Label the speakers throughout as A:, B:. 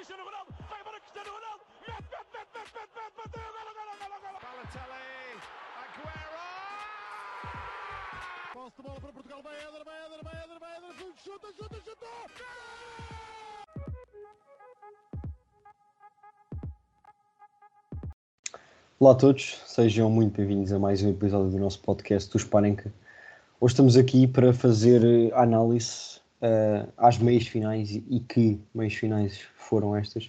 A: Cristiano Ronaldo, vai embora Cristiano Ronaldo, mete, mete, mete, mete, mete, mete, bateu, golo, golo, golo, golo.
B: Balotelli, Aguero!
C: Posse de bola para Portugal, vai Éder, vai Éder, vai Éder, vai Éder, chuta, chuta, chuta!
D: Olá a todos, sejam muito bem-vindos a mais um episódio do nosso podcast do Sparenca. Hoje estamos aqui para fazer eh, a análise uh, às meias finais e, que meias finais foram estas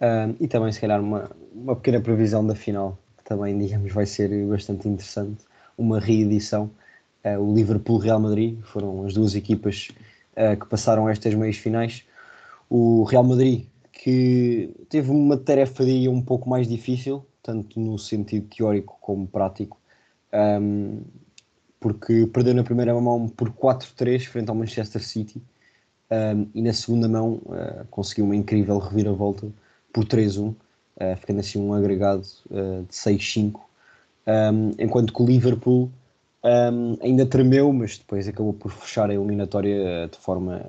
D: uh, e também se calhar uma, uma pequena previsão da final que também digamos vai ser bastante interessante, uma reedição. Uh, o Liverpool-Real Madrid foram as duas equipas que passaram estas meias finais. O Real Madrid que teve uma tarefa de um pouco mais difícil, tanto no sentido teórico como prático, um, porque perdeu na primeira mão por 4-3 frente ao Manchester City um, e na segunda mão uh, conseguiu uma incrível reviravolta por 3-1, uh, ficando assim um agregado uh, de 6-5, um, enquanto que o Liverpool ainda tremeu, mas depois acabou por fechar a eliminatória de forma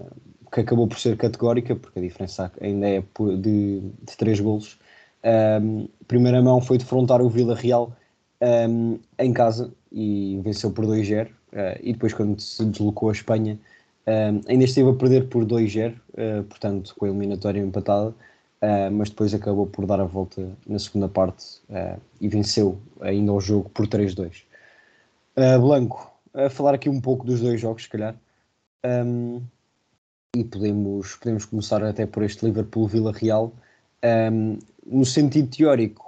D: que acabou por ser categórica, porque a diferença ainda é de, de 3 golos. Um, primeira mão foi defrontar o Vila Real um, em casa e venceu por 2-0. Uh, ah, e depois, quando se deslocou a Espanha, um, ainda esteve a perder por 2-0, uh, ah, portanto, com a eliminatória empatada. Uh, mas depois acabou por dar a volta na segunda parte e venceu ainda o jogo por 3-2. Blanco, a falar aqui um pouco dos dois jogos, se calhar. Um, e podemos, podemos começar até por este Liverpool-Vila Real. Um, no sentido teórico,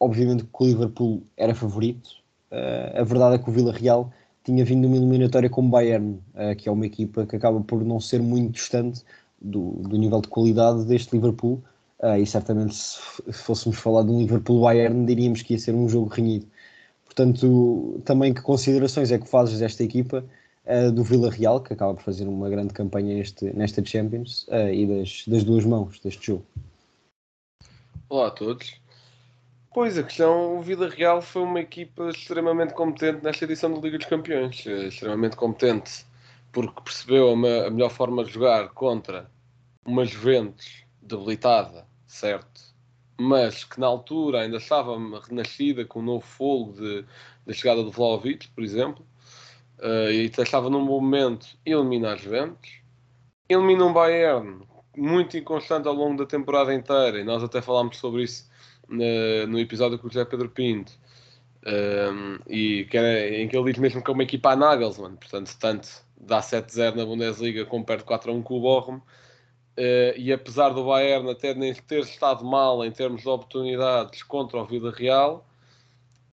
D: obviamente que o Liverpool era favorito. Uh, a verdade é que o Vila Real tinha vindo uma eliminatória com o Bayern, uh, que é uma equipa que acaba por não ser muito distante do, do nível de qualidade deste Liverpool. Uh, e certamente, se fôssemos falar de um Liverpool-Bayern, diríamos que ia ser um jogo renhido. Portanto, também que considerações é que fazes desta equipa do Vila Real, que acaba por fazer uma grande campanha neste, nesta Champions, e das, das duas mãos deste jogo?
E: Olá a todos. Pois, a questão, o Vida Real foi uma equipa extremamente competente nesta edição da Liga dos Campeões. Eh, extremamente competente porque percebeu a, a melhor forma de jogar contra uma Juventus debilitada, certo? Mas que na altura ainda estava renascida com um novo fogo da chegada do Vlaovic, por exemplo. Uh, e estava num bom momento eliminar Juventus. Elimina um Bayern muito inconstante ao longo da temporada inteira, e nós até falámos sobre isso no, no episódio com o José Pedro Pinto, um, e que era, em que ele diz mesmo que é uma equipa a Nagelsmann, portanto, tanto dá 7-0 na Bundesliga como perde 4-1 com o Bochum, uh, e apesar do Bayern até nem ter estado mal em termos de oportunidades contra o Vida Real,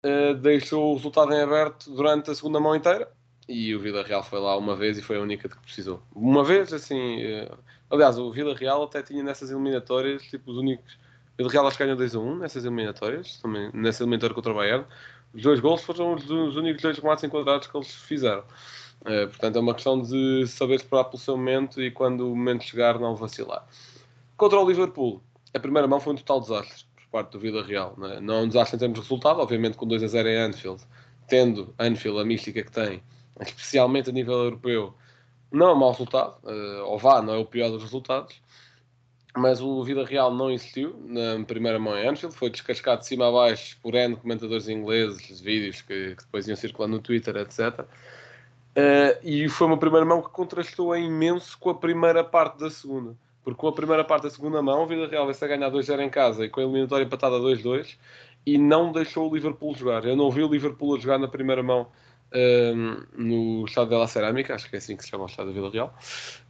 E: uh, deixou o resultado em aberto durante a segunda mão inteira, e o Vila Real foi lá uma vez e foi a única de que precisou. Uma vez, assim, uh, Aliás, o Vila Real até tinha nessas eliminatórias, tipo, os únicos. O Real acho que ganhou 2 a 1 nessas eliminatórias, também, nessa eliminatória contra o Bayern. Os dois gols foram os, os únicos dois remates enquadrados que eles fizeram. Uh, portanto, é uma questão de saber esperar pelo seu momento e quando o momento chegar, não vacilar. Contra o Liverpool, a primeira mão foi um total desastre por parte do Vila Real. Não é, não é um desastre em termos de resultado, obviamente com 2 a 0 em Anfield, tendo Anfield a mística que tem, especialmente a nível europeu, não é um mau resultado, uh, ou vá, não é o pior dos resultados, mas o Vida Real não existiu na primeira mão em Anfield, foi descascado de cima a baixo por N comentadores ingleses, vídeos que, que depois iam circulando no Twitter, etc. Uh, eh, e foi uma primeira mão que contrastou imenso com a primeira parte da segunda. Porque com a primeira parte da segunda mão, o Vida Real vai-se a ganhar 2-0 em casa e com a eliminatória empatada 2-2 e não deixou o Liverpool jogar. Eu não vi o Liverpool a jogar na primeira mão um, no Estado da Cerâmica, acho que é assim que se chama o Estado da Vila Real.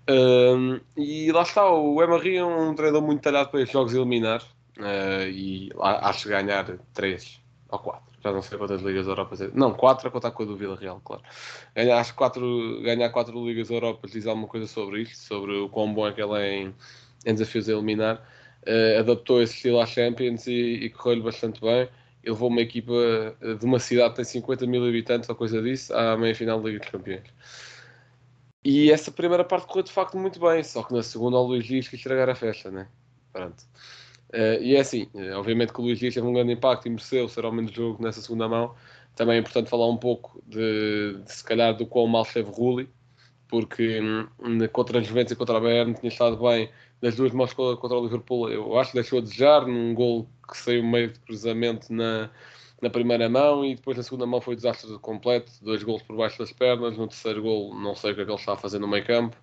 E: Um, e lá está, o Emery é um treinador muito talhado para estes jogos eliminar uh, e acho ganhar 3 ou 4. Já não sei quantas Ligas Europas. Não, 4 a contar com a do Vila Real, claro. Ganhar, acho que quatro, ganhar 4 Ligas Europas diz alguma coisa sobre isto, sobre o quão bom é que ele é em, em desafios a eliminar. Uh, adaptou esse estilo à Champions e, e correu-lhe bastante bem ele levou uma equipa eh, de uma cidade que tem 50 mil habitantes ou coisa disso à meia final da Liga dos Campeões. E essa primeira parte correu de facto muito bem, só que na segunda o Luís Dias quis estragar a festa, né? Pronto. Uh, e é assim, uh, obviamente que o Luís Dias teve um grande impacto e mereceu ser ao menos jogo nessa segunda mão. Também é importante falar um pouco de, de se calhar do quão mal esteve Rulli, porque hum, contra a Juventus e contra a Bayern tinha estado bem, nas duas mãos contra o Liverpool, eu acho que deixou a desejar, num gol que saiu meio de cruzamento na, na primeira mão e depois na segunda mão foi desastre completo, dois gols por baixo das pernas, no terceiro gol não sei o que é que ele está a fazer no meio campo.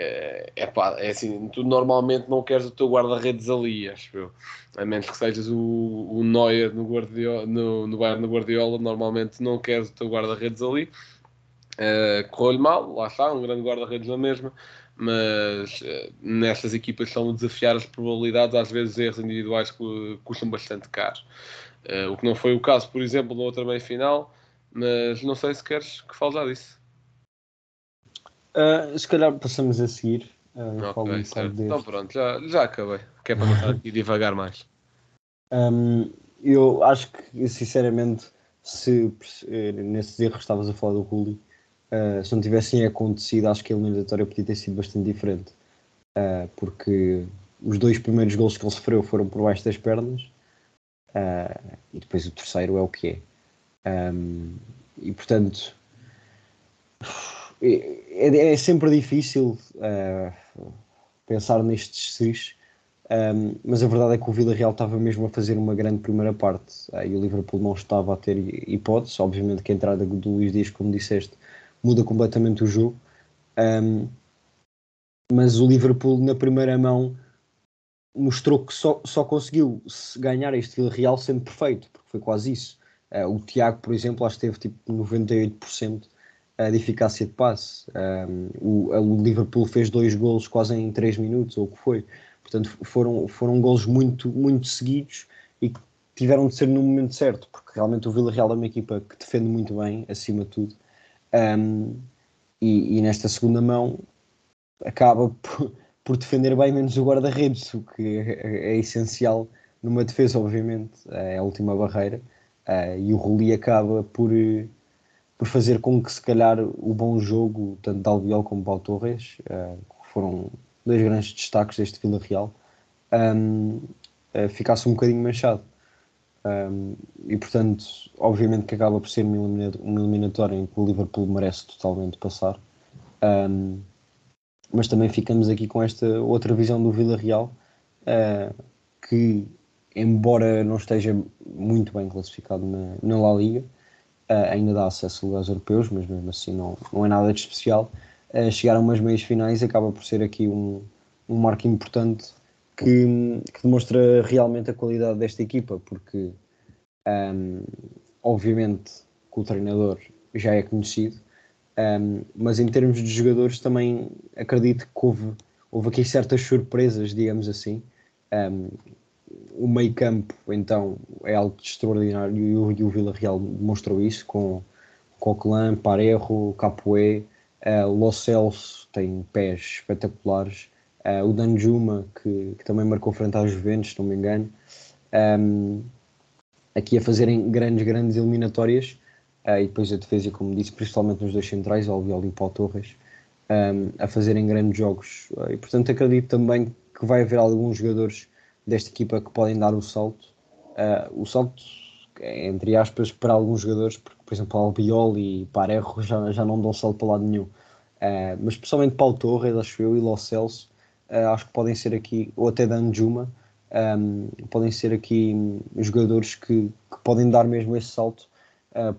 E: É, é, pá, é assim, tu normalmente não queres o teu guarda-redes ali, acho eu. A menos que sejas o, o Neuer no, Guardiola, no, no Bayern no Guardiola, normalmente não queres o teu guarda-redes ali. Uh, Correu-lhe mal, lá está, um grande guarda-redes na mesma, mas uh, nestas equipas estão a desafiar as probabilidades, às vezes erros individuais que custam bastante caro. Uh, o que não foi o caso, por exemplo, na outra meia-final, mas não sei se queres que fale já disso.
D: Uh, se calhar passamos a seguir. Uh,
E: ok, um certo. Então pronto, já, já acabei. Que é para não estar aqui devagar mais.
D: Um, eu acho que, sinceramente, se nesses erros estavas a falar do Rulli, uh, se não tivessem acontecido, acho que a eliminatória podia ter sido bastante diferente. Uh, porque os dois primeiros gols que ele sofreu foram por baixo das pernas uh, e depois o terceiro é o que é. Um, e portanto é, é, é sempre difícil pensar nestes seis, um, mas a verdade é que o Vila Real estava mesmo a fazer uma grande primeira parte e o Liverpool não estava a ter hipótese. Obviamente que a entrada do Luís Dias, como disseste, muda completamente o jogo, um, mas o Liverpool na primeira mão mostrou que só, só conseguiu ganhar este Real sendo perfeito, porque foi quase isso. Uh, o Tiago, por exemplo, acho que teve tipo 98% de eficácia de passe. Um, o, o, Liverpool fez dois golos quase em 3 minutos, ou o que foi. Portanto, foram, foram golos muito, muito seguidos e que tiveram de ser no momento certo, porque realmente o Villarreal é uma equipa que defende muito bem, acima de tudo. Um, e, e, nesta segunda mão acaba por, defender bem menos o guarda-redes, o que é, é, essencial numa defesa, obviamente, é a última barreira. Uh, e o Rulli acaba por, por fazer com que se calhar o bom jogo, tanto de Albiol como Pau Torres, uh, foram dois grandes destaques deste Vila Real, um, uh, eh, ficasse um bocadinho manchado. Um, e portanto, obviamente que acaba por ser uma eliminatória em que o Liverpool merece totalmente passar. Um, mas também ficamos aqui com esta outra visão do Vila Real, uh, que embora não esteja muito bem classificado na, na La Liga, uh, ainda dá acesso a lugares europeus, mas mesmo assim não, não é nada de especial. Uh, chegar umas meias finais acaba por ser aqui um, um marco importante que, que, demonstra realmente a qualidade desta equipa, porque um, obviamente que o treinador já é conhecido, um, mas em termos de jogadores também acredito que houve, houve aqui certas surpresas, digamos assim. Um, o meio campo então é algo extraordinário e o, e o Vila Real demonstrou isso com Coquelin, Parejo, Capoe, uh, Lo Celso tem pés espetaculares, uh, o Danjuma que, que, também marcou frente aos Juventus, se não me engano, um, aqui a fazerem grandes, grandes eliminatórias uh, e depois a defesa, como disse, principalmente nos dois centrais, Albiol e Paulo Torres, um, a fazerem grandes jogos e portanto acredito também que vai haver alguns jogadores desta equipa que podem dar o salto. Uh, o salto, entre aspas, para alguns jogadores, porque, por exemplo, Albiol e Parejo já, já não dão salto para lado nenhum. Uh, mas especialmente Paulo Torres, acho eu, e Lo Celso, uh, acho que podem ser aqui, ou até Dan Juma, um, podem ser aqui jogadores que, que, podem dar mesmo esse salto,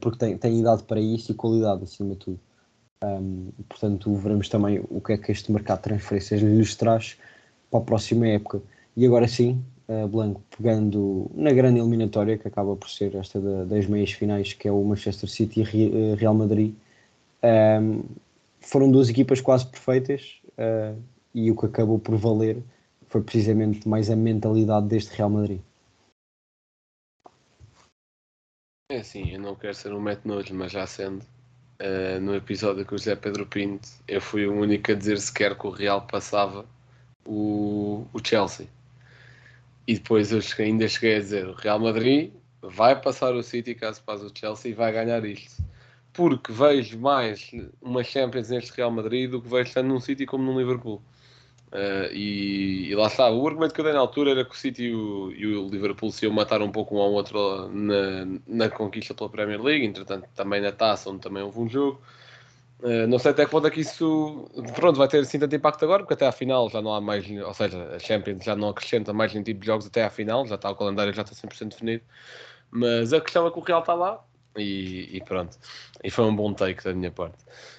D: porque têm, têm idade para isso e qualidade acima de tudo. Um, portanto, veremos também o que é que este mercado de transferências lhes traz para a próxima época. E agora sim, uh, Blanco, pegando na grande eliminatória, que acaba por ser esta da, das meias finais, que é o Manchester City e Real Madrid, um, ehm, foram duas equipas quase perfeitas uh, e o que acabou por valer foi precisamente mais a mentalidade deste Real Madrid.
E: É assim, eu não quero ser um mete nojo, mas já sendo, uh, no episódio com o José Pedro Pinto, eu fui o único a dizer sequer que o Real passava o, o Chelsea. E depois eu cheguei, ainda cheguei a dizer: o Real Madrid vai passar o City caso passe o Chelsea e vai ganhar isto. Porque vejo mais uma Champions neste Real Madrid do que vejo tanto num City como num Liverpool. Uh, e, e, lá está, o argumento que eu dei na altura era que o City e o, e o Liverpool se iam matar um pouco um ao outro na, na conquista pela Premier League, entretanto também na taça, onde também houve um jogo. Uh, não sei até que ponto é que isso pronto, vai ter assim tanto impacto agora, porque até à final já não há mais, ou seja, a Champions já não acrescenta mais nenhum tipo de jogos até à final, já está o calendário já está 100% definido. Mas a questão é que o Real está lá e, e, pronto. E foi um bom take da minha parte.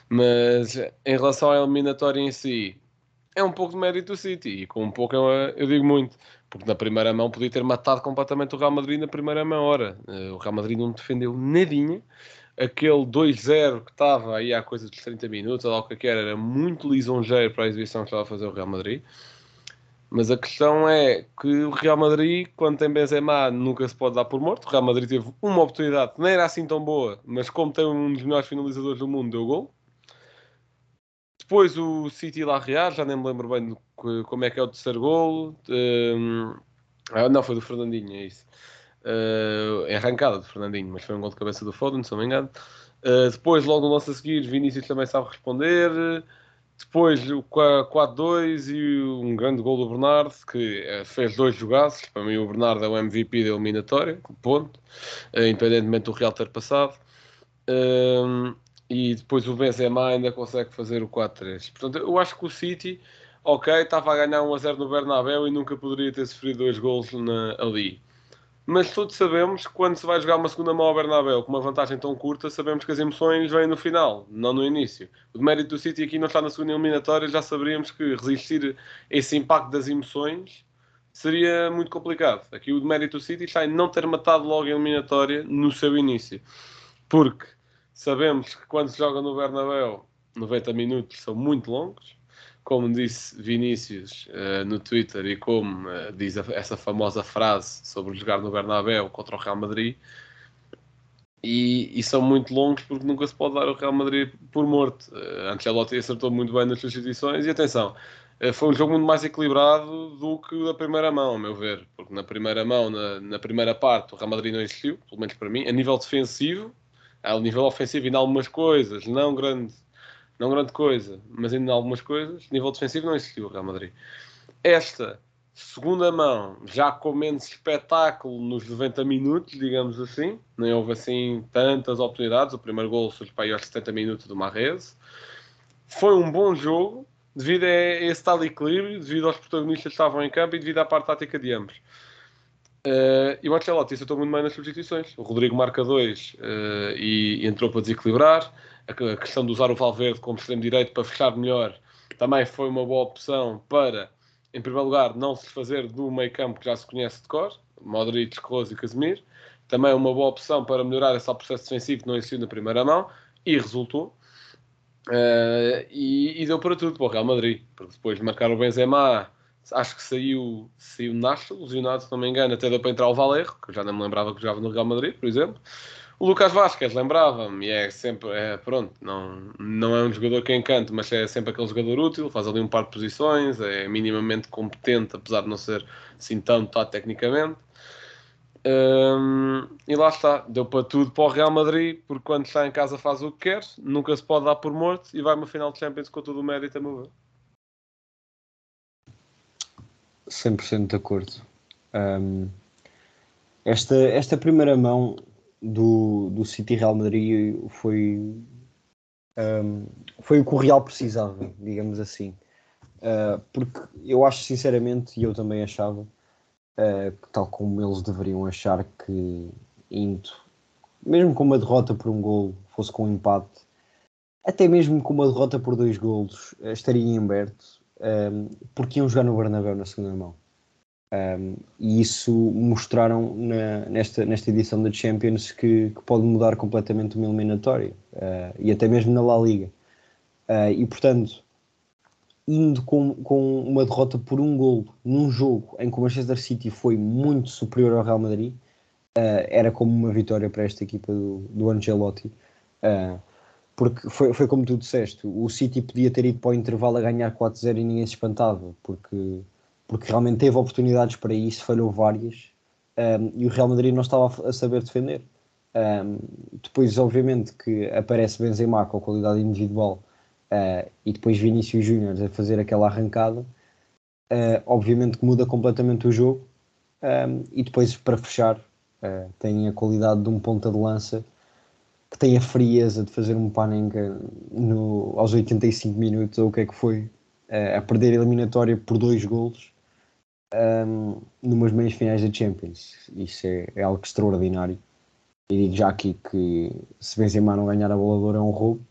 E: Mas em relação à eliminatória em si, é um pouco de mérito do City, e com um pouco eu, digo muito, porque na primeira mão podia ter matado completamente o Real Madrid na primeira meia hora. Uh, o Real Madrid não defendeu nadinha aquele 2-0 que estava aí há coisa de 30 minutos, ou o que era, era muito lisonjeiro para a exibição que estava a fazer o Real Madrid. Mas a questão é que o Real Madrid, quando tem Benzema, nunca se pode dar por morto. O Real Madrid teve uma oportunidade, não era assim tão boa, mas como tem um dos melhores finalizadores do mundo, deu gol. Depois o City lá rear, já nem me lembro bem do, como é que é o terceiro gol. Um, ah, não, foi do Fernandinho, é isso uh, é arrancada de Fernandinho, mas foi um gol de cabeça do Foden, se não me engano. Uh, depois, logo no lance a seguir, Vinícius também sabe responder. Depois o 4-2 e um grande gol do Bernardo, que uh, fez dois jogaços. Para mim, o Bernardo é o MVP da eliminatória, ponto, independentemente do Real ter passado. Uh, e depois o Benzema ainda consegue fazer o 4-3. Portanto, eu acho que o City, ok, estava a ganhar 1-0 no Bernabéu e nunca poderia ter sofrido dois gols ali mas todos sabemos que quando se vai jogar uma segunda mão ao Bernabéu com uma vantagem tão curta, sabemos que as emoções vêm no final, não no início. O mérito do City aqui não está na segunda eliminatória, já saberíamos que resistir a esse impacto das emoções seria muito complicado. Aqui o mérito do City está em não ter matado logo a eliminatória no seu início. Porque sabemos que quando se joga no Bernabéu, 90 minutos são muito longos. Como disse Vinícius uh, no Twitter e como uh, diz a, essa famosa frase sobre jogar no Bernabéu contra o Real Madrid, e, e, são muito longos porque nunca se pode dar o Real Madrid por morto. Uh, Ancelotti acertou muito bem nas substituições. E atenção, foi um jogo muito mais equilibrado do que o da primeira mão, a meu ver, porque na primeira mão, na, na primeira parte, o Real Madrid não existiu, pelo menos para mim, a nível defensivo, a nível ofensivo ainda algumas coisas, não grande não grande coisa, mas ainda algumas coisas, nível defensivo não existiu o Real Madrid. Esta segunda mão, já com menos espetáculo nos 90 minutos, digamos assim, nem houve assim tantas oportunidades. O primeiro gol surgiu para aí aos 70 minutos do Marrez. Foi um bom jogo, devido a esse tal equilíbrio, devido aos protagonistas que estavam em campo e devido à parte tática de ambos. Uh, e o Ancelotti acertou muito bem nas substituições. O Rodrigo marca dois uh, e, e entrou para desequilibrar a questão de usar o Valverde como extremo direito para fechar melhor também foi uma boa opção para, em primeiro lugar, não se fazer do meio campo que já se conhece de cor, Modric, Kroos e Casemiro. Também uma boa opção para melhorar esse processo defensivo que não existiu na primeira mão e resultou. Uh, e, e, deu para tudo para o Real Madrid, porque depois de marcar o Benzema, acho que saiu, saiu Nacho, lesionado, se não me engano, até deu para entrar o Valerro, que eu já não me lembrava que jogava no Real Madrid, por exemplo. O Lucas Vasquez lembrava-me, e é sempre, é, pronto, não, não é um jogador que encanta, mas é sempre aquele jogador útil, faz ali um par de posições, é minimamente competente, apesar de não ser assim tanto tá, tecnicamente. Um, e lá está, deu para tudo para o Real Madrid, porque quando está em casa faz o que quer, nunca se pode dar por morto e vai uma final de Champions com todo o mérito a mover.
D: 100% de acordo. Um, esta, esta primeira mão do, do City Real Madrid foi, um, foi o que o Real precisava, digamos assim. Uh, porque eu acho sinceramente, e eu também achava, uh, que tal como eles deveriam achar que indo, mesmo com uma derrota por um gol, fosse com um empate, até mesmo com uma derrota por dois golos, uh, estaria em aberto, um, porque iam jogar no Bernabéu na segunda mão. Um, e isso mostraram na, nesta, nesta edição da Champions que, que pode mudar completamente uma eliminatória uh, e até mesmo na La Liga. Uh, e portanto, indo com, com uma derrota por um gol num jogo em que o Manchester City foi muito superior ao Real Madrid, uh, era como uma vitória para esta equipa do, do Ancelotti. Porque foi, foi como tu disseste, o City podia ter ido para o intervalo a ganhar 4-0 e ninguém se espantava, porque porque realmente teve oportunidades para isso, falhou várias, um, e o Real Madrid não estava a saber defender. Um, depois, obviamente, que aparece Benzema com a qualidade individual uh, e depois Vinícius Júnior a fazer aquela arrancada, uh, obviamente que muda completamente o jogo. Um, e depois, para fechar, uh, tem a qualidade de um ponta de lança que tem a frieza de fazer um Panenka no, aos 85 minutos, ou o que é que foi, uh, a perder a eliminatória por dois golos um, numas meias finais da Champions. Isso é, é, algo extraordinário. E digo já aqui que se Benzema não ganhar a bola é um roubo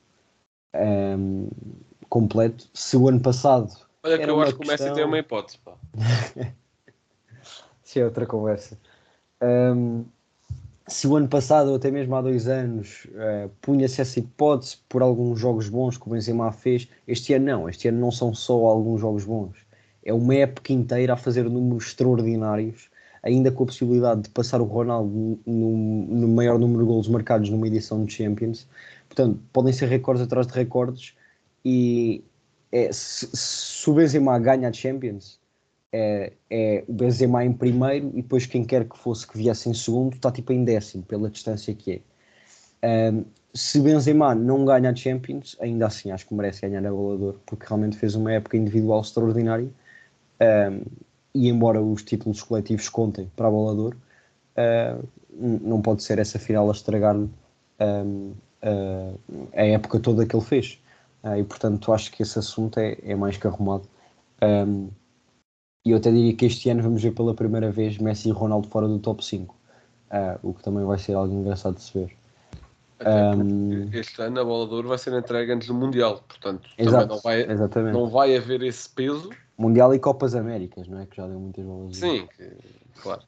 D: um, completo. Se o ano passado.
E: Olha que eu acho que o Messi tem uma hipótese. Pá.
D: Isso é outra conversa. Um, se o ano passado ou até mesmo há dois anos uh, punha-se essa hipótese por alguns jogos bons que o Benzema fez, este ano não. Este ano não são só alguns jogos bons. É uma época inteira a fazer números extraordinários, ainda com a possibilidade de passar o Ronaldo no, no maior número de golos marcados numa edição de Champions. Portanto, podem ser recordes atrás de recordes e é, se, se o Benzema ganha a Champions, é, é, o Benzema em primeiro e depois quem quer que fosse que viesse em segundo está tipo em décimo pela distância que é. Um, se Benzema não ganha a Champions, ainda assim acho que merece ganhar a Bolador porque realmente fez uma época individual extraordinária um, e embora os títulos coletivos contem para a Bolador, uh, não pode ser essa final a estragar-lhe um, uh, a época toda que ele fez. Uh, e portanto acho que esse assunto é, é mais que arrumado. Um, e eu até diria que este ano vamos ver pela primeira vez Messi e Ronaldo fora do top 5, uh, ah, o que também vai ser algo engraçado de se ver.
E: Um... Este ano a bola de ouro vai ser entregue antes do Mundial, portanto Exato, não, vai, exatamente. não vai haver esse peso.
D: Mundial e Copas Américas, não é? Que já deu muitas bolas.
E: Sim, que, claro.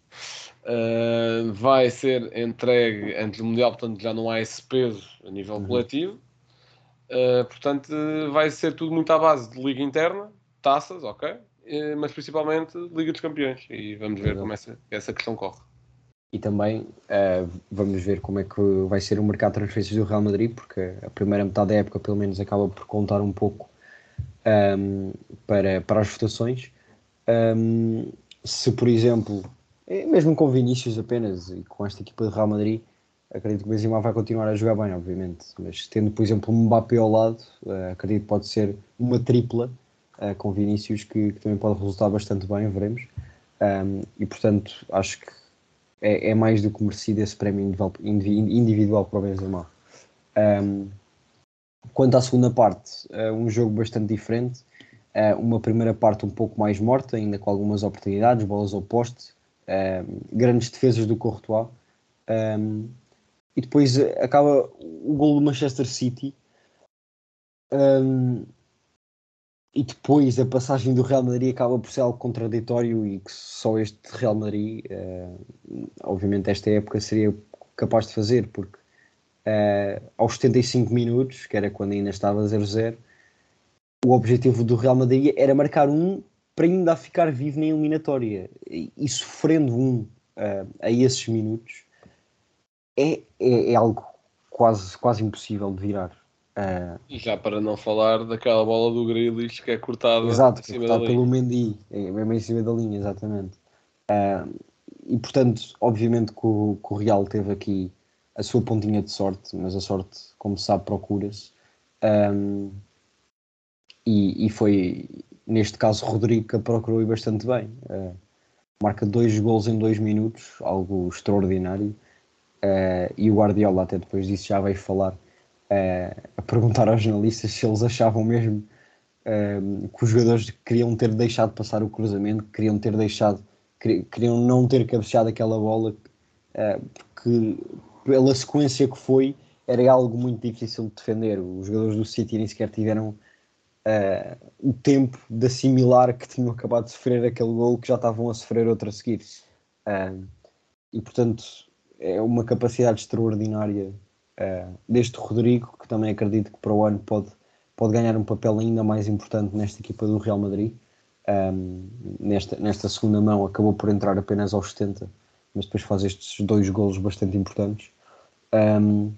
E: Uh, vai ser entregue antes do Mundial, portanto já não há esse peso a nível uhum. coletivo. Uh, portanto, vai ser tudo muito à base de liga interna, taças, ok? Eh, mas principalmente Liga dos Campeões. E vamos ver como essa, essa questão corre.
D: E também uh, vamos ver como é que vai ser o mercado de transferências do Real Madrid, porque a primeira metade da época, pelo menos, acaba por contar um pouco um, ehm, para, para as votações. Um, ehm, se, por exemplo, é mesmo com Vinícius apenas e com esta equipa do Real Madrid, acredito que o Benzema vai continuar a jogar bem, obviamente. Mas tendo, por exemplo, um Mbappé ao lado, uh, acredito que pode ser uma tripla uh, com Vinícius que, que, também pode resultar bastante bem, veremos. Um, e portanto, acho que é, é, mais do que merecido esse prémio individual, individual para o Benzema. Um, quanto à segunda parte, uh, um jogo bastante diferente. Uh, uma primeira parte um pouco mais morta, ainda com algumas oportunidades, bolas ao poste, grandes defesas do Courtois. Um, e depois acaba o gol do Manchester City. Um, e depois a passagem do Real Madrid acaba por ser algo contraditório e que só este Real Madrid, uh, obviamente, esta época seria capaz de fazer, porque uh, aos 75 minutos, que era quando ainda estava 0-0, o objetivo do Real Madrid era marcar um para ainda ficar vivo na eliminatória e, e sofrendo um uh, a esses minutos é, é, é algo quase, quase impossível de virar.
E: Uh, e já para não falar daquela bola do Grealish que é cortada
D: exato, é cortada pelo Mendy, é mesmo em cima da linha, exatamente. Uh, e portanto, obviamente que o, que o, Real teve aqui a sua pontinha de sorte, mas a sorte, como se sabe, procura-se. Um, e, e, foi, neste caso, Rodrigo que a procurou bastante bem. Uh, marca dois gols em dois minutos, algo extraordinário. e o Guardiola, até depois disso, já veio falar a perguntar aos jornalistas se eles achavam mesmo que os jogadores queriam ter deixado passar o cruzamento, queriam ter deixado, queriam não ter cabeceado aquela bola, uh, porque pela sequência que foi, era algo muito difícil de defender. Os jogadores do City nem sequer tiveram uh, o tempo de assimilar que tinham acabado de sofrer aquele gol que já estavam a sofrer outro a seguir. Uh, e portanto, é uma capacidade extraordinária uh, deste Rodrigo, que também acredito que para o ano pode, pode ganhar um papel ainda mais importante nesta equipa do Real Madrid. Um, nesta, nesta segunda mão acabou por entrar apenas aos 70, mas depois faz estes dois golos bastante importantes. Um,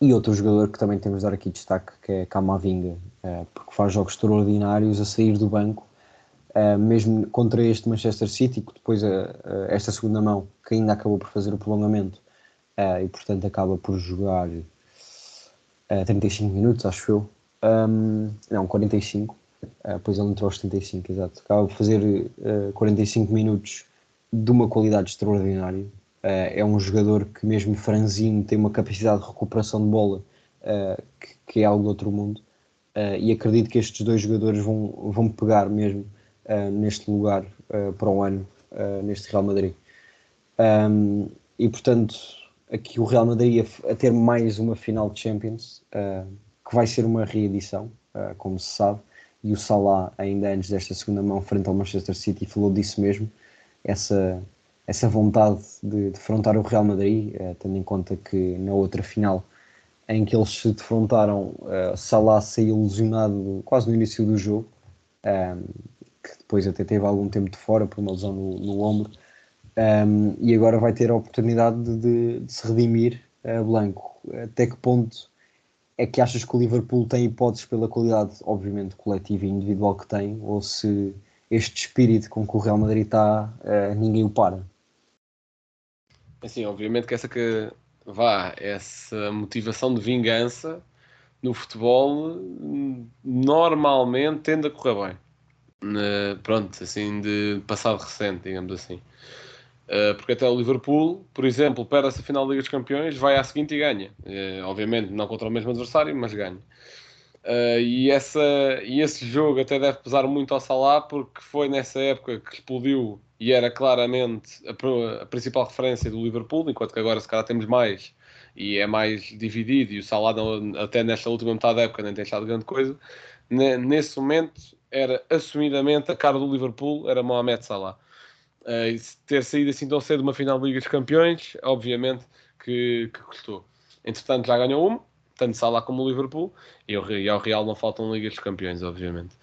D: e outro jogador que também temos de dar aqui destaque, que é Camavinga, uh, porque faz jogos extraordinários a sair do banco, uh, mesmo contra este Manchester City, que depois uh, esta segunda mão, que ainda acabou por fazer o prolongamento, uh, e portanto acaba por jogar uh, eh, 35 minutos, acho eu. Um, não, 45. Uh, eh, pois ele entrou aos 75, exato. Acaba por fazer uh, 45 minutos de uma qualidade extraordinária. Uh, é um jogador que, mesmo franzino, tem uma capacidade de recuperação de bola que, que, é algo do outro mundo. E acredito que estes dois jogadores vão, vão pegar mesmo neste lugar para o ano, neste Real Madrid. Um, e portanto, aqui o Real Madrid a, a ter mais uma final de Champions, que vai ser uma reedição, como se sabe. E o Salah, ainda antes desta segunda mão, frente ao Manchester City, falou disso mesmo. Essa, essa vontade de defrontar o Real Madrid, uh, tendo em conta que na outra final em que eles se defrontaram, uh, Salah saiu lesionado quase no início do jogo, que depois até teve algum tempo de fora por uma lesão no, no ombro, um, e agora vai ter a oportunidade de, de se redimir a Blanco. Até que ponto é que achas que o Liverpool tem hipóteses pela qualidade, obviamente, coletiva e individual que tem, ou se este espírito com que o Real Madrid está, uh, ninguém o para?
E: Assim, obviamente que essa que vá, essa motivação de vingança no futebol normalmente tende a correr bem. Uh, pronto, assim, de passado recente, digamos assim. Uh, porque até o Liverpool, por exemplo, perde essa final da Liga dos Campeões, vai à seguinte e ganha. Uh, obviamente, não contra o mesmo adversário, mas ganha. Uh, e, essa, e esse jogo até deve pesar muito ao Salah, porque foi nessa época que explodiu e era claramente a, a, principal referência do Liverpool, enquanto que agora se calhar temos mais e é mais dividido e o Salah não, até nesta última metade da época nem tem estado grande coisa. Nesse momento era assumidamente a cara do Liverpool, era Mohamed Salah. Uh, ter saído assim tão cedo uma final de Liga dos Campeões, obviamente que, que custou. Entretanto já ganhou uma, tanto Salah como o Liverpool, e ao, e ao Real não faltam Ligas dos Campeões, obviamente.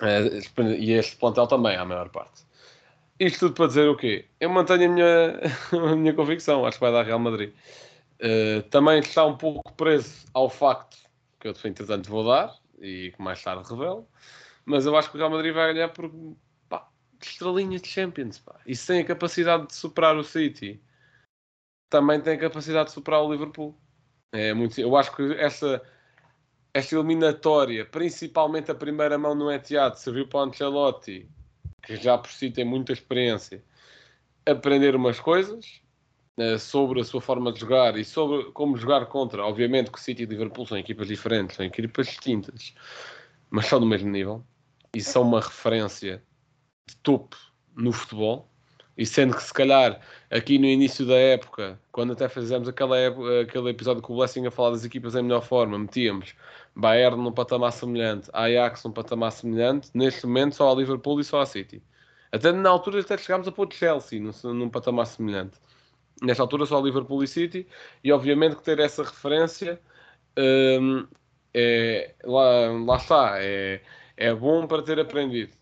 E: Uh, e este plantel também, à maior parte. Isto tudo para dizer o quê? Eu mantenho a minha, a minha convicção, acho que vai dar Real Madrid. Uh, também está um pouco preso ao facto que eu, entretanto, vou dar e que mais tarde revelo, mas eu acho que o Real Madrid vai ganhar por estrelinha de Champions. Pá. E se tem a capacidade de superar o City, também tem a capacidade de superar o Liverpool. É muito, eu acho que essa, esta eliminatória, principalmente a primeira mão no Etihad, serviu para o Ancelotti, que já por si tem muita experiência, aprender umas coisas uh, sobre a sua forma de jogar e sobre como jogar contra. Obviamente que o City e o Liverpool são equipas diferentes, são equipas distintas, mas são do mesmo nível e são uma referência de topo no futebol. E sendo que se calhar aqui no início da época, quando até fizemos aquela aquele episódio com o Blessing a falar das equipas em melhor forma, metíamos Bayern num patamar semelhante, Ajax num patamar semelhante, neste momento só a Liverpool e só a City. Até na altura até chegámos a pôr Chelsea num, num patamar semelhante. Nesta altura só a Liverpool e City, e obviamente que ter essa referência hum, é, lá, lá está, é, é bom para ter aprendido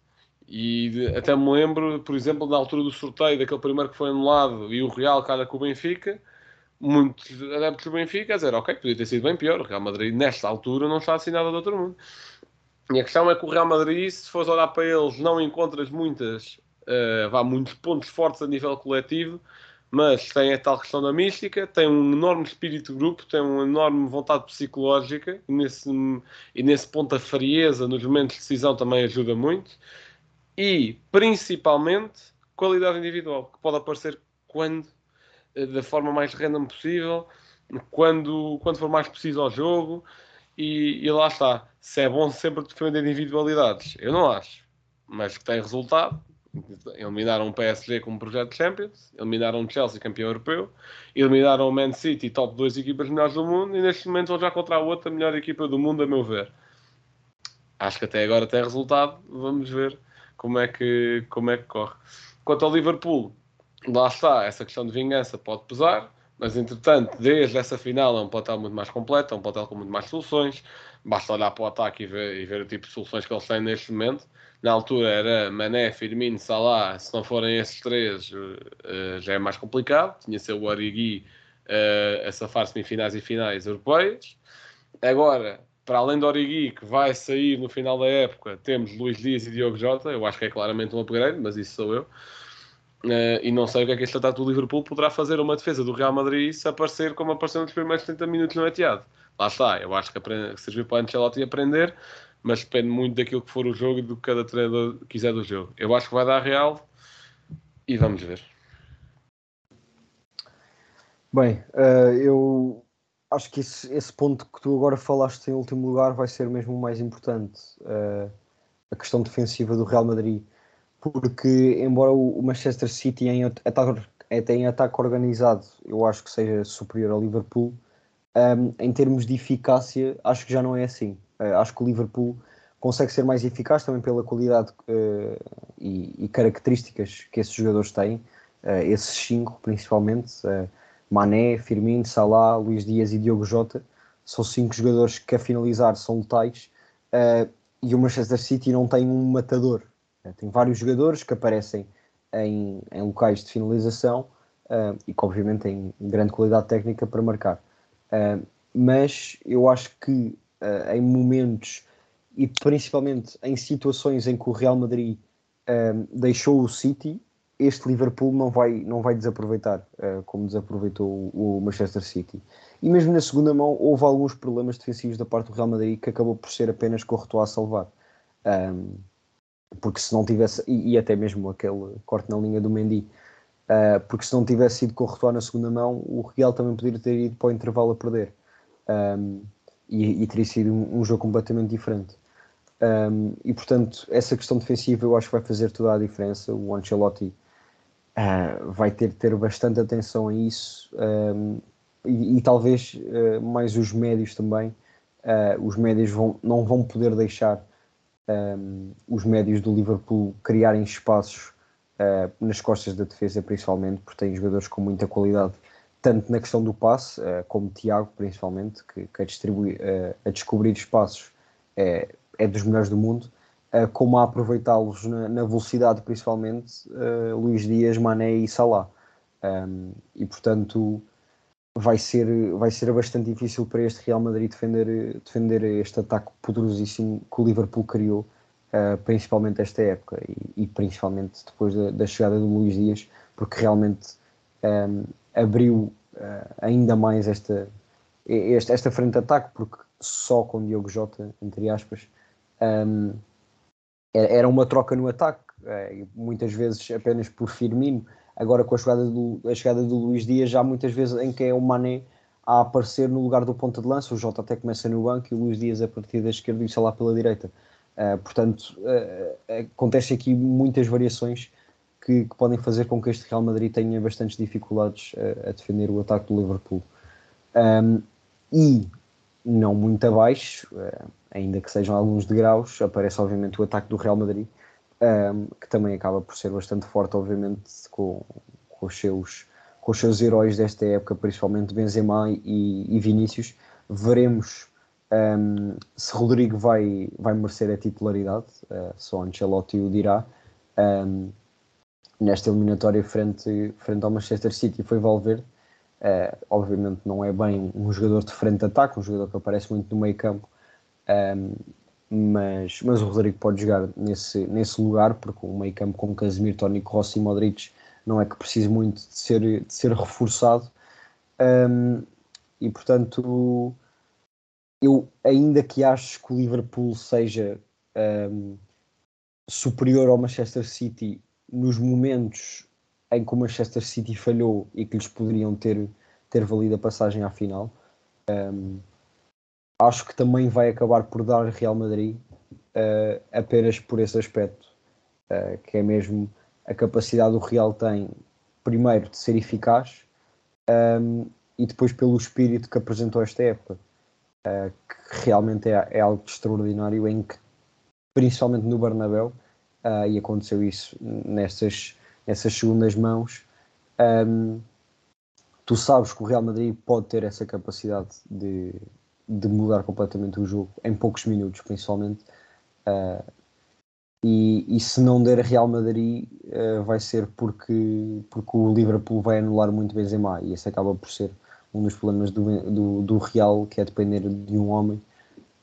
E: e até me lembro, por exemplo, na altura do sorteio, daquele primeiro que foi anulado e o Real calha com o Benfica, muitos adeptos do Benfica a dizer, ok, podia ter sido bem pior, o Real Madrid nesta altura não está assim nada do outro mundo. E a questão é que o Real Madrid, se fores olhar para eles, não encontras muitas, uh, vá, muitos pontos fortes a nível coletivo, mas tem a tal questão da mística, tem um enorme espírito de grupo, tem uma enorme vontade psicológica, e nesse, e nesse ponto a frieza nos momentos de decisão também ajuda muito e principalmente qualidade individual, que pode aparecer quando, eh, da forma mais random possível, quando, quando for mais preciso ao jogo, e, e lá está. Se é bom sempre defender individualidades, eu não acho, mas que tem resultado. Eliminaram o PSG como projeto de Champions, eliminaram o Chelsea campeão europeu, eliminaram o Man City, top 2 equipas melhores do mundo, e neste momento vão já contra a outra melhor equipa do mundo, a meu ver. Acho que até agora tem resultado, vamos ver como é que, como é que corre. Quanto ao Liverpool, lá está, essa questão de vingança pode pesar, mas entretanto, desde essa final é um plantel muito mais completo, é um plantel com muito mais soluções. Basta olhar para o ataque e ver, e ver o tipo de soluções que eles têm neste momento. Na altura era Mané, Firmino, Salah, se não forem esses três, uh, já é mais complicado. Tinha ser o Origi uh, a safar semifinais e finais europeias. Agora, para além do Origi, que vai sair no final da época, temos Luís Dias e Diogo Jota. Eu acho que é claramente um upgrade, mas isso sou eu. Uh, e não sei o que é que este ataque do Liverpool poderá fazer uma defesa do Real Madrid se aparecer como apareceu nos primeiros 30 minutos no Etihad. Lá está, eu acho que serviu para Ancelotti aprender, mas depende muito daquilo que for o jogo e do que cada treinador quiser do jogo. Eu acho que vai dar Real e vamos ver.
D: Bem, uh, eu acho que esse, esse, ponto que tu agora falaste em último lugar vai ser mesmo o mais importante. Uh, a questão defensiva do Real Madrid. Porque, embora o Manchester City em ataque, em ataque organizado eu acho que seja superior ao Liverpool, um, em termos de eficácia, acho que já não é assim. Uh, acho que o Liverpool consegue ser mais eficaz também pela qualidade uh, e, e, características que esses jogadores têm, esses cinco principalmente, Mané, Firmino, Salah, Luís Dias e Diogo Jota, são cinco jogadores que a finalizar são letais e o Manchester City não tem um matador. Tem vários jogadores que aparecem em, em locais de finalização e que obviamente têm grande qualidade técnica para marcar Uh, mas eu acho que uh, em momentos e principalmente em situações em que o Real Madrid uh, deixou o City, este Liverpool não vai, não vai desaproveitar como desaproveitou o, o, Manchester City. E mesmo na segunda mão houve alguns problemas defensivos da parte do Real Madrid que acabou por ser apenas Courtois a salvar. Um, porque se não tivesse, e, e, até mesmo aquele corte na linha do Mendy, Uh, porque se não tivesse sido Courtois na segunda mão, o Real também poderia ter ido para o intervalo a perder. Um, e, e, teria sido um, um jogo completamente diferente. Um, e portanto, essa questão defensiva eu acho que vai fazer toda a diferença. O Ancelotti uh, vai ter de ter bastante atenção a isso e, e, talvez uh, mais os médios também. Uh, os médios vão, não vão poder deixar os médios do Liverpool criarem espaços nas costas da defesa, principalmente, porque tem jogadores com muita qualidade, tanto na questão do passe, como Tiago, principalmente, que, que a, distribuir, uh, a descobrir espaços é, é dos melhores do mundo, como a aproveitá-los na, na, velocidade, principalmente, Luís Dias, Mané e Salah. Um, e portanto vai ser, vai ser bastante difícil para este Real Madrid defender, defender este ataque poderosíssimo que o Liverpool criou uh, principalmente esta época e, e principalmente depois da, da, chegada do Luís Dias, porque realmente um, abriu uh, ainda mais esta, esta, frente de ataque, porque só com Diogo Jota, entre aspas, um, era uma troca no ataque, uh, muitas vezes apenas por Firmino. Agora com a chegada, do, a chegada do Luís Dias, já muitas vezes em que é o Mané a aparecer no lugar do ponta de lança, o Jota até começa no banco e o Luís Dias a partir da esquerda e lá pela direita. Uh, portanto, uh, acontece aqui muitas variações que, que, podem fazer com que este Real Madrid tenha bastantes dificuldades a defender o ataque do Liverpool. Um, e, não muito abaixo, ainda que sejam alguns degraus, aparece obviamente o ataque do Real Madrid, um, que também acaba por ser bastante forte, obviamente, com, com, os, seus, com os seus heróis desta época, principalmente Benzema e, e Vinícius. Veremos um, se Rodrigo vai, vai merecer a titularidade, uh, só Ancelotti o dirá. Um, nesta eliminatória frente, frente ao Manchester City foi Valverde. Uh, obviamente não é bem um jogador de frente de ataque, um jogador que aparece muito no meio campo, um, mas, mas o Rodrigo pode jogar nesse, nesse lugar, porque o meio campo com Casemiro, Toni Rossi e Modric não é que precise muito de ser, de ser reforçado. Um, e portanto eu ainda que acho que o Liverpool seja um, superior ao Manchester City nos momentos em que o Manchester City falhou e que lhes poderiam ter, ter valido a passagem à final, um, acho que também vai acabar por dar Real Madrid uh, apenas por esse aspecto, uh, que é mesmo a capacidade do Real tem, primeiro, de ser eficaz um, e depois pelo espírito que apresentou esta época uh, que realmente é, é, algo extraordinário em que, principalmente no Bernabéu, e aconteceu isso nessas, nessas segundas mãos, um, tu sabes que o Real Madrid pode ter essa capacidade de, de mudar completamente o jogo em poucos minutos, principalmente. Uh, e, e, se não der Real Madrid, uh, vai ser porque, porque o Liverpool vai anular muito Benzema, e esse acaba por ser um dos problemas do, do, do Real, que é depender de um homem.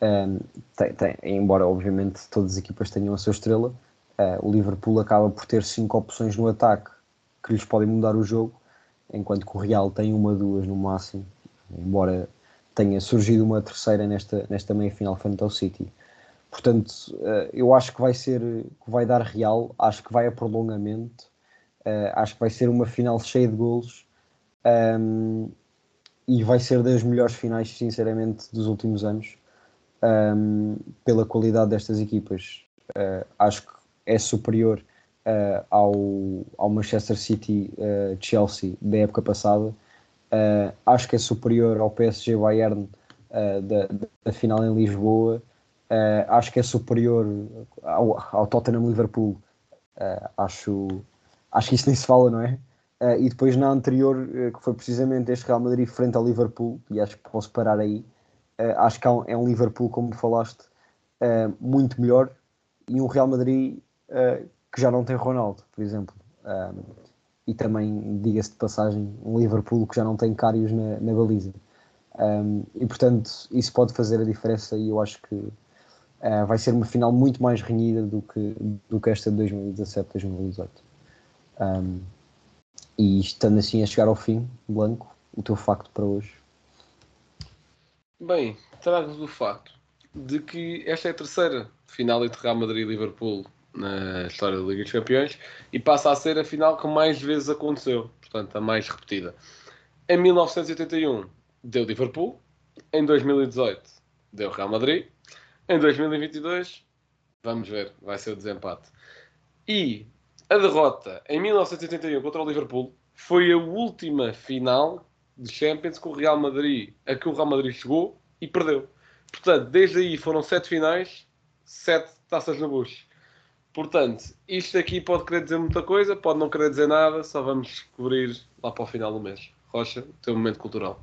D: Um, tem, tem, embora, obviamente, todas as equipas tenham a sua estrela, uh, o Liverpool acaba por ter cinco opções no ataque que lhes podem mudar o jogo, enquanto que o Real tem uma, duas no máximo, embora tenha surgido uma terceira nesta, nesta meia final frente ao City. Portanto, uh, eu acho que vai ser, que vai dar Real, acho que vai a prolongamento, uh, acho que vai ser uma final cheia de golos Um, e vai ser das melhores finais, sinceramente, dos últimos anos, um, pela qualidade destas equipas. Uh, acho que é superior uh, ao, ao Manchester City uh, da época passada. Acho que é superior ao PSG Bayern da, da, final em Lisboa. acho que é superior ao, ao Tottenham Liverpool. acho, acho que isso nem se fala, não é? Uh, e depois na anterior, uh, que foi precisamente este Real Madrid frente ao Liverpool, e acho que posso parar aí, uh, acho que é um Liverpool, como falaste, muito melhor, e um Real Madrid que já não tem Ronaldo, por exemplo. Um, e também, diga-se de passagem, um Liverpool que já não tem Cários na, na baliza. Um, e portanto, isso pode fazer a diferença, e eu acho que vai ser uma final muito mais renhida do que, do que esta de 2017-2018. Um, e estando assim a chegar ao fim, Blanco, o teu facto para hoje?
E: Bem, trago-vos o facto de que esta é a terceira final entre Real Madrid e Liverpool na história da Liga dos Campeões e passa a ser a final que mais vezes aconteceu, portanto, a mais repetida. Em 1981 deu Liverpool, em 2018 deu Real Madrid, em 2022 vamos ver, vai ser o desempate. E a derrota em 1981 contra o Liverpool foi a última final de Champions que o Real Madrid, a que o Real Madrid chegou e perdeu. Portanto, desde aí foram sete finais, sete taças no bucho. Portanto, isto aqui pode querer dizer muita coisa, pode não querer dizer nada, só vamos descobrir lá para o final do mês. Rocha, teu momento cultural.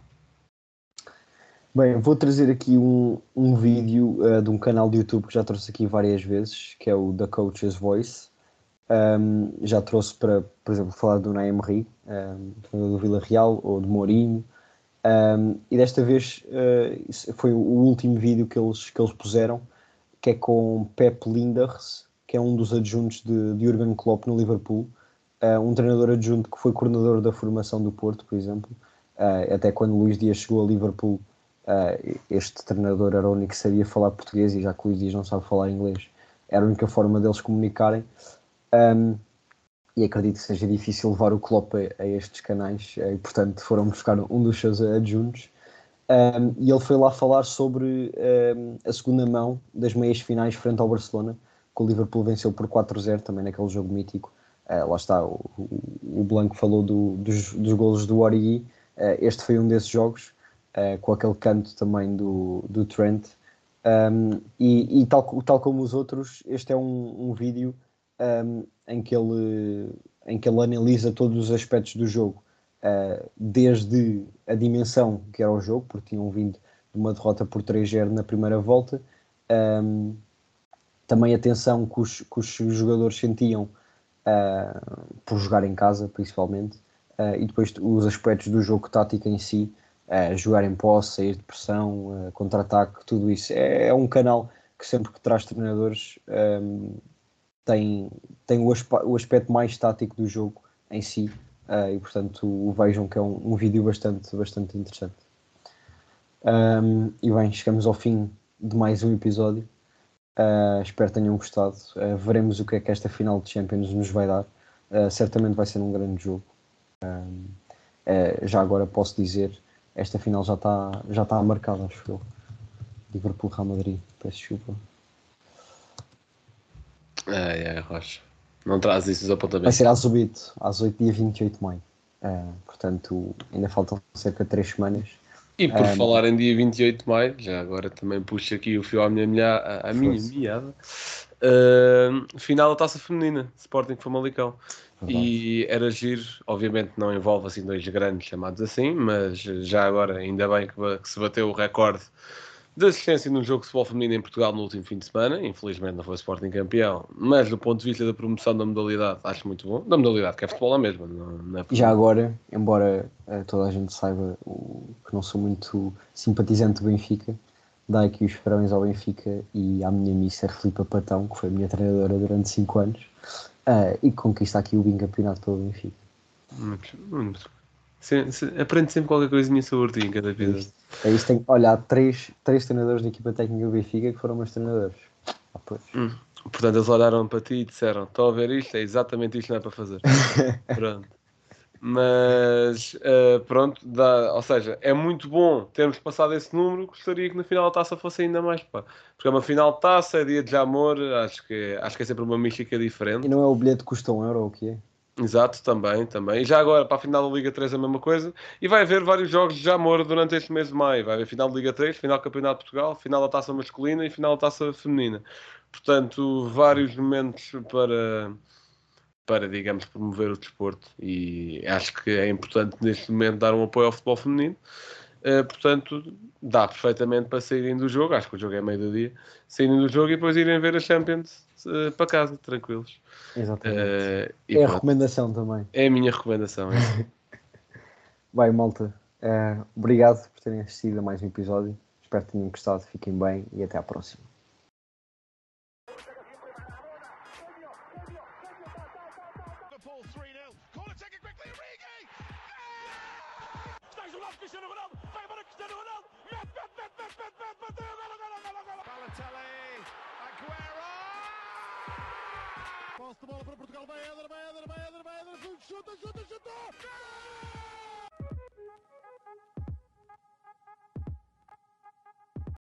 D: Bem, vou trazer aqui um, um vídeo uh, de um canal de YouTube que já trouxe aqui várias vezes, que é o The Coach's Voice. Um, já trouxe para, por exemplo, falar do Naim Ri, um, do Vila Real ou do Mourinho. Um, e desta vez uh, foi o último vídeo que eles, que eles puseram, que é com Pep Linders, que é um dos adjuntos de, de Jurgen Klopp no Liverpool, uh, um treinador adjunto que foi coordenador da formação do Porto, por exemplo. Uh, até quando Luís Dias chegou a Liverpool, este treinador era o único que sabia falar português e já que Luís Dias não sabe falar inglês, era a única forma deles comunicarem. Um, e acredito que seja difícil levar o Klopp a, a estes canais, e portanto foram buscar um dos seus adjuntos. Um, e ele foi lá falar sobre um, a segunda mão das meias finais frente ao Barcelona, que o Liverpool venceu por 4-0 também naquele jogo mítico. Uh, lá está, o, o Blanco falou do, dos, dos golos do Origi, uh, este foi um desses jogos, uh, com aquele canto também do, do Trent. Um, e, e tal, tal como os outros, este é um, um vídeo um, em, que ele, em que ele analisa todos os aspectos do jogo, desde a dimensão que era o jogo, porque tinham vindo de uma derrota por 3-0 na primeira volta, também a tensão que os, que os jogadores sentiam uh, por jogar em casa, principalmente, uh, e depois os aspectos do jogo tático em si, jogar em posse, sair de pressão, contra-ataque, tudo isso. É, é, um canal que sempre que traz treinadores um, tem, tem o, o aspecto mais tático do jogo em si uh, e portanto vejam que é um, um vídeo bastante, bastante interessante. Um, e bem, chegamos ao fim de mais um episódio. Uh, espero que tenham gostado. Uh, veremos o que é que esta final de Champions nos vai dar. certamente vai ser um grande jogo. já agora posso dizer, esta final já está já tá marcada, acho eu. Liverpool Real Madrid, peço desculpa.
E: É, é, Rocha. Não traz isso os apontamentos.
D: Vai ser às 8, às 8 dia 28 de maio. Uh, portanto, ainda faltam cerca de 3 semanas.
E: E por um, falar em dia 28 de maio, já agora também puxo aqui o fio à minha, minha, à minha meada. Uh, final da taça feminina, Sporting Famalicão. E era giro, obviamente não envolve assim dois grandes chamados assim, mas já agora ainda bem que, que se bateu o recorde de assistência no jogo de futebol feminino em Portugal no último fim de semana. Infelizmente não foi o Sporting campeão, mas do ponto de vista da promoção da modalidade, acho muito bom. Da modalidade, que é futebol a mesma. Não, é
D: Já agora, embora uh, toda a gente saiba o, que não sou muito simpatizante do Benfica, dá aqui os parabéns ao Benfica e à minha Mister Filipa Patão, que foi a minha treinadora durante 5 anos, uh, e conquista aqui o bicampeonato pelo Benfica.
E: Muito, muito se, se, aprende sempre qualquer coisinha sobre ti em cada episódio.
D: É isso, tem, olha, há três, três treinadores da equipa técnica do Benfica que foram meus treinadores. Ah,
E: hum. Portanto, eles olharam para ti e disseram: Estou a ver isto, é exatamente isto que não é para fazer. Pronto. Mas eh, pronto, dá, ou seja, é muito bom termos passado esse número. Gostaria que na final da taça fosse ainda mais, pá. Porque é uma final de taça, é dia de amor, acho que, acho que é sempre uma mística diferente.
C: E não é o bilhete que custa um euro ou o que é?
E: Exato, também, também. E já agora, para a final da Liga 3 a mesma coisa. E vai haver vários jogos de amor durante este mês de maio. Vai haver final da Liga 3, final do Campeonato de Portugal, final da Taça Masculina e final da Taça Feminina. Portanto, vários momentos para, para, digamos, promover o desporto. E acho que é importante neste momento dar um apoio ao futebol feminino. Uh, portanto, dá perfeitamente para saírem do jogo. Acho que o jogo é meio do dia. Saírem do jogo e depois irem ver a Champions uh, para casa, tranquilos.
C: Exatamente.
E: Uh,
C: é a
E: pronto.
C: recomendação também.
E: É a minha recomendação. é.
C: Vai, malta. eh, obrigado por terem assistido a mais um episódio. Espero que tenham gostado. Fiquem bem e até à próxima.